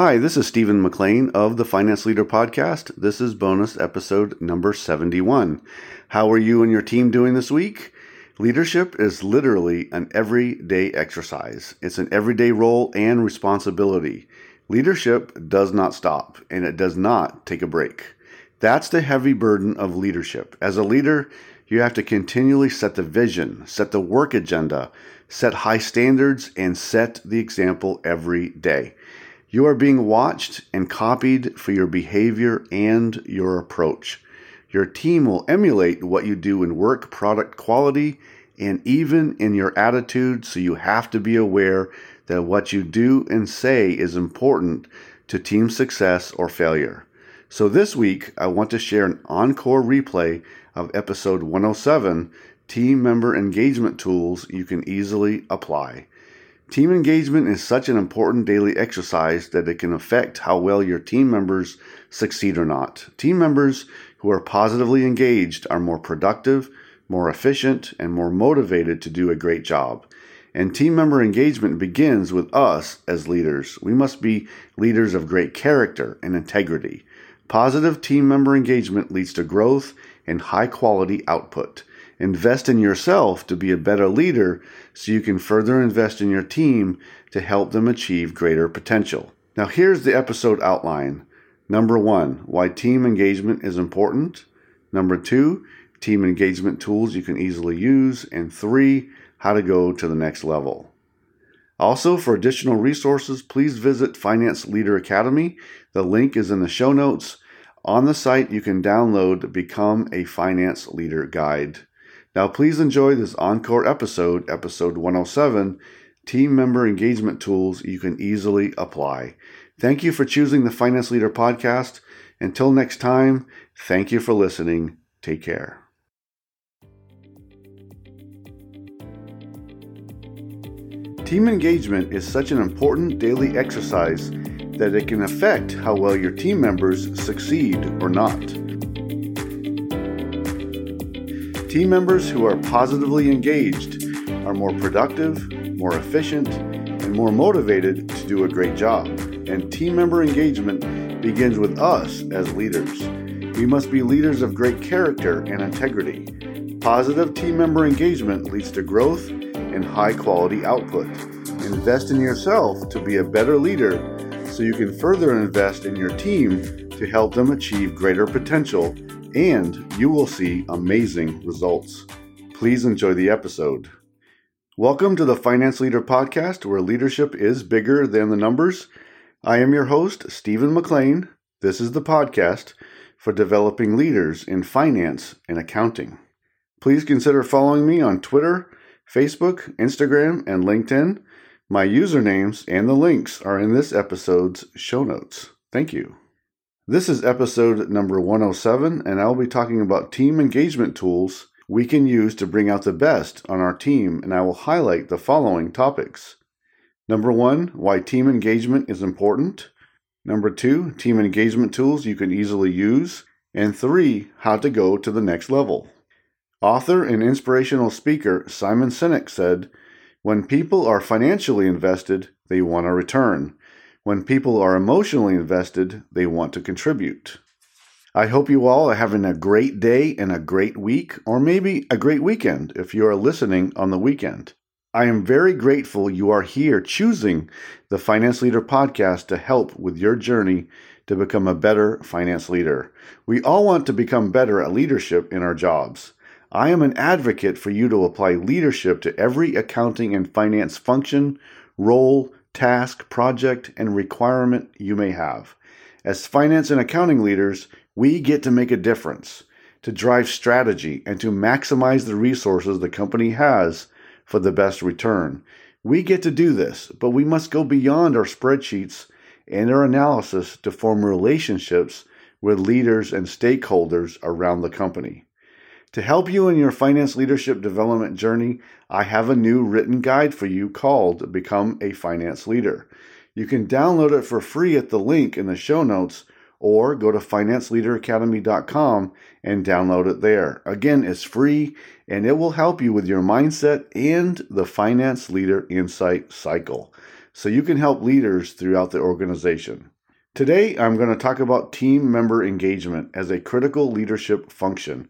Hi, this is Stephen McLain of the Finance Leader Podcast. This is bonus episode number 71. How are you and your team doing this week? Leadership is literally an everyday exercise. It's an everyday role and responsibility. Leadership does not stop and it does not take a break. That's the heavy burden of leadership. As a leader, you have to continually set the vision, set the work agenda, set high standards, and set the example every day. You are being watched and copied for your behavior and your approach. Your team will emulate what you do in work product quality and even in your attitude, so you have to be aware that what you do and say is important to team success or failure. So this week, I want to share an encore replay of episode 107 Team Member Engagement Tools You Can Easily Apply. Team engagement is such an important daily exercise that it can affect how well your team members succeed or not. Team members who are positively engaged are more productive, more efficient, and more motivated to do a great job. And team member engagement begins with us as leaders. We must be leaders of great character and integrity. Positive team member engagement leads to growth and high quality output. Invest in yourself to be a better leader so you can further invest in your team to help them achieve greater potential. Now, here's the episode outline. Number one, why team engagement is important. Number two, team engagement tools you can easily use. And three, how to go to the next level. Also, for additional resources, please visit Finance Leader Academy. The link is in the show notes. On the site, you can download Become a Finance Leader Guide. Now, please enjoy this encore episode, episode 107 Team Member Engagement Tools You Can Easily Apply. Thank you for choosing the Finance Leader Podcast. Until next time, thank you for listening. Take care. Team engagement is such an important daily exercise that it can affect how well your team members succeed or not. Team members who are positively engaged are more productive, more efficient, and more motivated to do a great job. And team member engagement begins with us as leaders. We must be leaders of great character and integrity. Positive team member engagement leads to growth and high quality output. Invest in yourself to be a better leader so you can further invest in your team to help them achieve greater potential and you will see amazing results. Please enjoy the episode. Welcome to the Finance Leader Podcast, where leadership is bigger than the numbers. I am your host, Stephen McLain. This is the podcast for developing leaders in finance and accounting. Please consider following me on Twitter, Facebook, Instagram, and LinkedIn. My usernames and the links are in this episode's show notes. Thank you. This is episode number 107, and I'll be talking about team engagement tools we can use to bring out the best on our team, and I will highlight the following topics. Number one, why team engagement is important. Number two, team engagement tools you can easily use. And three, how to go to the next level. Author and inspirational speaker Simon Sinek said, When people are financially invested, they want a return. When people are emotionally invested, they want to contribute. I hope you all are having a great day and a great week, or maybe a great weekend if you are listening on the weekend. I am very grateful you are here choosing the Finance Leader podcast to help with your journey to become a better finance leader. We all want to become better at leadership in our jobs. I am an advocate for you to apply leadership to every accounting and finance function, role, task, project, and requirement you may have. As finance and accounting leaders, we get to make a difference, to drive strategy, and to maximize the resources the company has for the best return. We get to do this, but we must go beyond our spreadsheets and our analysis to form relationships with leaders and stakeholders around the company. To help you in your finance leadership development journey, I have a new written guide for you called Become a Finance Leader. You can download it for free at the link in the show notes or go to financeleaderacademy.com and download it there. Again, it's free and it will help you with your mindset and the finance leader insight cycle. so you can help leaders throughout the organization. Today, I'm going to talk about team member engagement as a critical leadership function.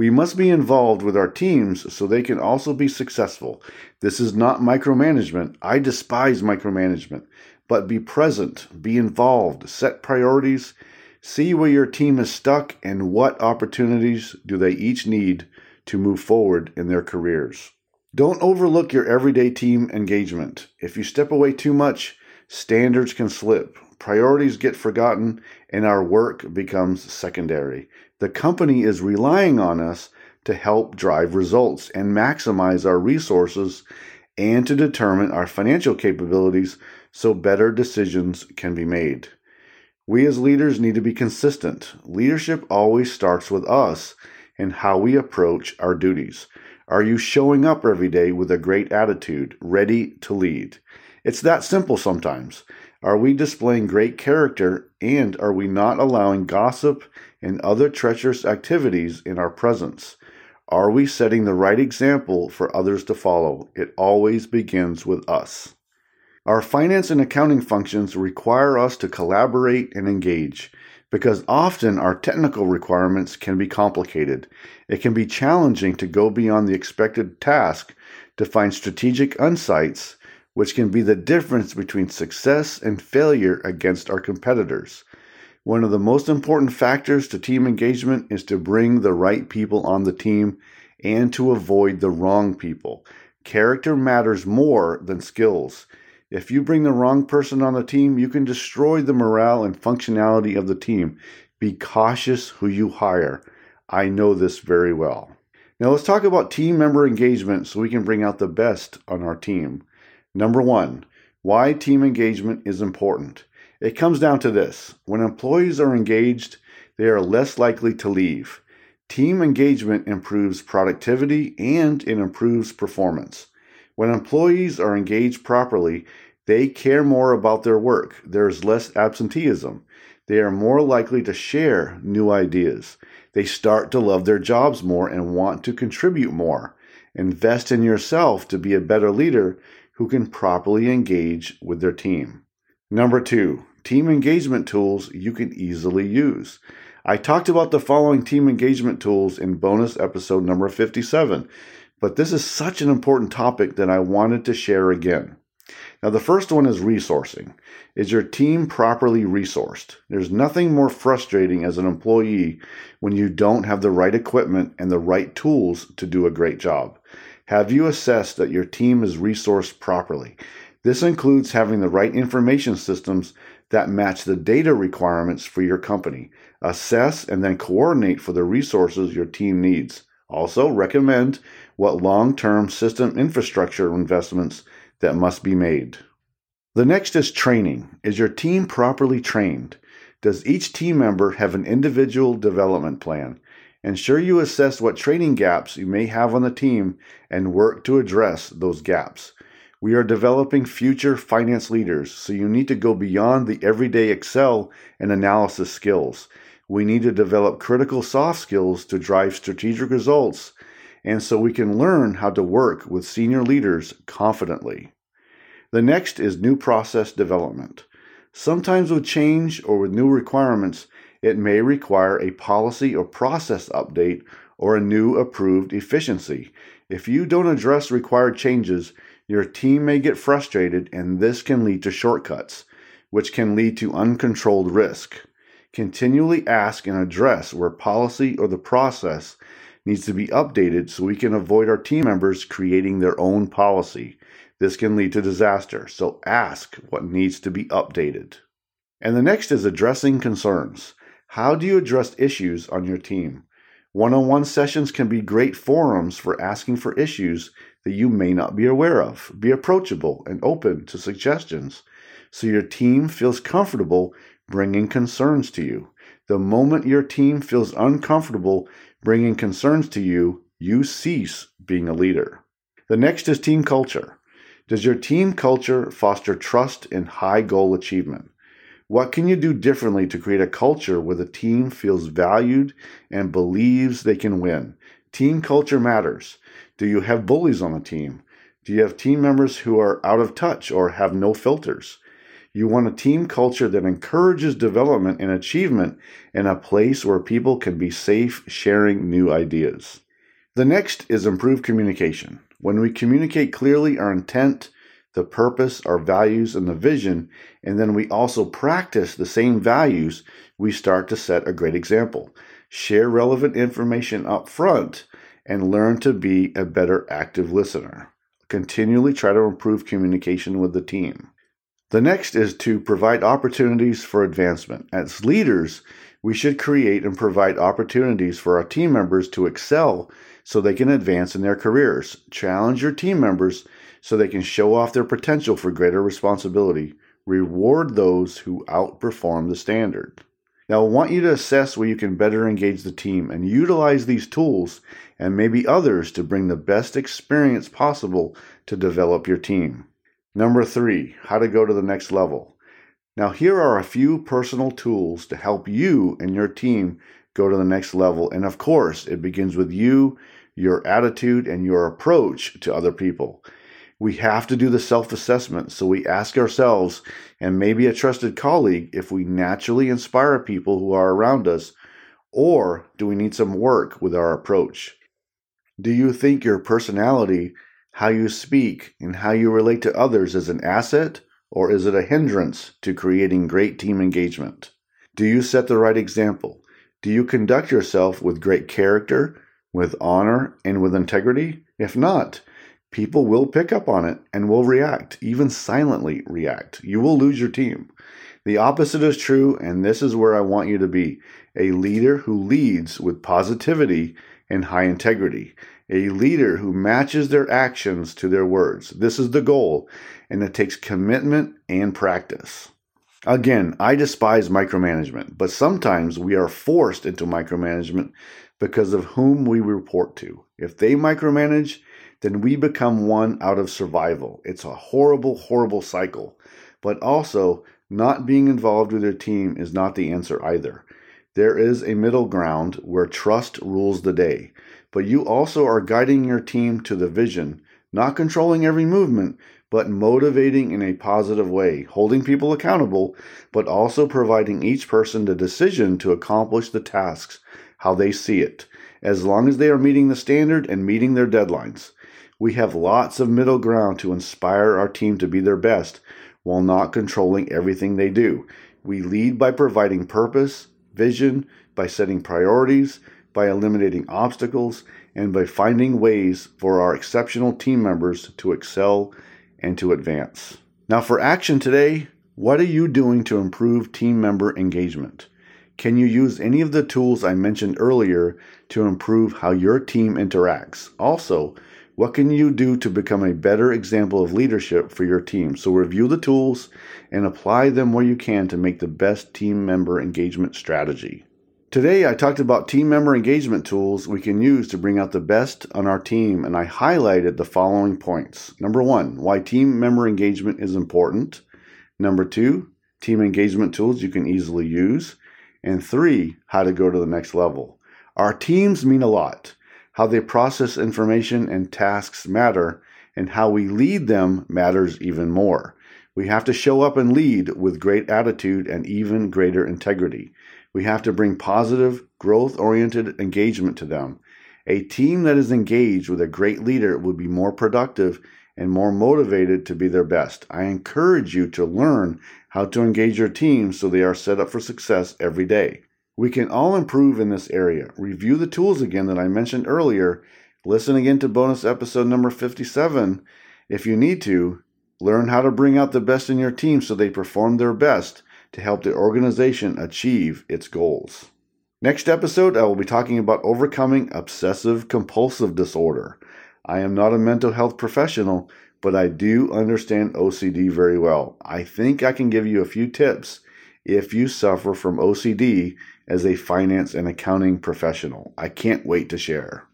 We must be involved with our teams so they can also be successful. This is not micromanagement. I despise micromanagement. But be present, be involved, set priorities, see where your team is stuck, and what opportunities do they each need to move forward in their careers. Don't overlook your everyday team engagement. If you step away too much, standards can slip priorities get forgotten, and our work becomes secondary. The company is relying on us to help drive results and maximize our resources and to determine our financial capabilities so better decisions can be made. We as leaders need to be consistent. Leadership always starts with us and how we approach our duties. Are you showing up every day with a great attitude, ready to lead? It's that simple sometimes. Are we displaying great character and are we not allowing gossip and other treacherous activities in our presence? Are we setting the right example for others to follow? It always begins with us. Our finance and accounting functions require us to collaborate and engage because often our technical requirements can be complicated. It can be challenging to go beyond the expected task to find strategic insights which can be the difference between success and failure against our competitors. One of the most important factors to team engagement is to bring the right people on the team and to avoid the wrong people. Character matters more than skills. If you bring the wrong person on the team, you can destroy the morale and functionality of the team. Be cautious who you hire. I know this very well. Now, let's talk about team member engagement so we can bring out the best on our team. Number one, why team engagement is important. It comes down to this when employees are engaged, they are less likely to leave. Team engagement improves productivity and it improves performance. When employees are engaged properly, they care more about their work. There is less absenteeism. They are more likely to share new ideas. They start to love their jobs more and want to contribute more. Invest in yourself to be a better leader who can properly engage with their team. Number two, team engagement tools you can easily use. I talked about the following team engagement tools in bonus episode number 57, but this is such an important topic that I wanted to share again. Now, the first one is resourcing. Is your team properly resourced? There's nothing more frustrating as an employee when you don't have the right equipment and the right tools to do a great job. Have you assessed that your team is resourced properly? This includes having the right information systems that match the data requirements for your company. Assess and then coordinate for the resources your team needs. Also, recommend what long term system infrastructure investments that must be made. The next is training. Is your team properly trained? Does each team member have an individual development plan? Ensure you assess what training gaps you may have on the team and work to address those gaps. We are developing future finance leaders, so you need to go beyond the everyday Excel and analysis skills. We need to develop critical soft skills to drive strategic results, and so we can learn how to work with senior leaders confidently. The next is new process development. Sometimes with change or with new requirements, it may require a policy or process update or a new approved efficiency. If you don't address required changes, your team may get frustrated, and this can lead to shortcuts, which can lead to uncontrolled risk. Continually ask and address where policy or the process needs to be updated so we can avoid our team members creating their own policy. This can lead to disaster, so ask what needs to be updated. And the next is addressing concerns. How do you address issues on your team? One on one sessions can be great forums for asking for issues that you may not be aware of. Be approachable and open to suggestions so your team feels comfortable bringing concerns to you. The moment your team feels uncomfortable bringing concerns to you, you cease being a leader. The next is team culture. Does your team culture foster trust and high goal achievement? What can you do differently to create a culture where the team feels valued and believes they can win? Team culture matters. Do you have bullies on the team? Do you have team members who are out of touch or have no filters? You want a team culture that encourages development and achievement in a place where people can be safe sharing new ideas. The next is improved communication. When we communicate clearly our intent, the purpose, our values, and the vision, and then we also practice the same values, we start to set a great example. Share relevant information up front and learn to be a better active listener. Continually try to improve communication with the team. The next is to provide opportunities for advancement. As leaders, we should create and provide opportunities for our team members to excel so they can advance in their careers. Challenge your team members so they can show off their potential for greater responsibility. Reward those who outperform the standard. Now, I want you to assess where you can better engage the team and utilize these tools and maybe others to bring the best experience possible to develop your team. Number three, how to go to the next level. Now, here are a few personal tools to help you and your team go to the next level. And of course, it begins with you, your attitude, and your approach to other people. We have to do the self assessment. So we ask ourselves and maybe a trusted colleague if we naturally inspire people who are around us, or do we need some work with our approach? Do you think your personality, how you speak, and how you relate to others is an asset, or is it a hindrance to creating great team engagement? Do you set the right example? Do you conduct yourself with great character, with honor, and with integrity? If not, people will pick up on it and will react, even silently react. You will lose your team. The opposite is true, and this is where I want you to be a leader who leads with positivity and high integrity, a leader who matches their actions to their words. This is the goal, and it takes commitment and practice. Again, I despise micromanagement, but sometimes we are forced into micromanagement because of whom we report to. If they micromanage, then we become one out of survival. It's a horrible, horrible cycle. But also, not being involved with your team is not the answer either. There is a middle ground where trust rules the day, but you also are guiding your team to the vision, not controlling every movement, but motivating in a positive way, holding people accountable, but also providing each person the decision to accomplish the tasks how they see it, as long as they are meeting the standard and meeting their deadlines. We have lots of middle ground to inspire our team to be their best while not controlling everything they do. We lead by providing purpose, vision, by setting priorities, by eliminating obstacles, and by finding ways for our exceptional team members to excel and to advance. Now, for action today, what are you doing to improve team member engagement? Can you use any of the tools I mentioned earlier to improve how your team interacts? Also, what can you do to become a better example of leadership for your team? So review the tools and apply them where you can to make the best team member engagement strategy. Today, I talked about team member engagement tools we can use to bring out the best on our team, and I highlighted the following points. Number one, why team member engagement is important. Number two, team engagement tools you can easily use. And three, how to go to the next level. Our teams mean a lot. How they process information and tasks matter, and how we lead them matters even more. We have to show up and lead with great attitude and even greater integrity. We have to bring positive, growth oriented engagement to them. A team that is engaged with a great leader will be more productive and more motivated to be their best. I encourage you to learn how to engage your team so they are set up for success every day. We can all improve in this area. Review the tools again that I mentioned earlier. Listen again to bonus episode number 57 if you need to. Learn how to bring out the best in your team so they perform their best to help the organization achieve its goals. Next episode, I will be talking about overcoming obsessive compulsive disorder. I am not a mental health professional, but I do understand OCD very well. I think I can give you a few tips if you suffer from OCD as a finance and accounting professional. I can't wait to share.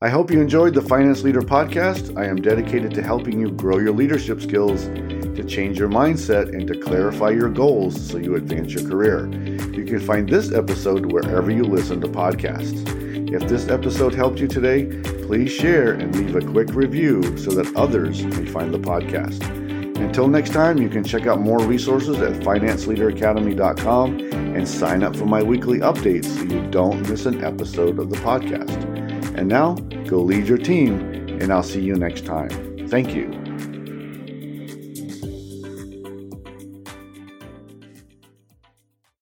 I hope you enjoyed the Finance Leader podcast. I am dedicated to helping you grow your leadership skills, to change your mindset, and to clarify your goals so you advance your career. You can find this episode wherever you listen to podcasts. If this episode helped you today, please share and leave a quick review so that others may find the podcast. Until next time, you can check out more resources at financeleaderacademy.com and sign up for my weekly updates so you don't miss an episode of the podcast. And now, go lead your team, and I'll see you next time. Thank you.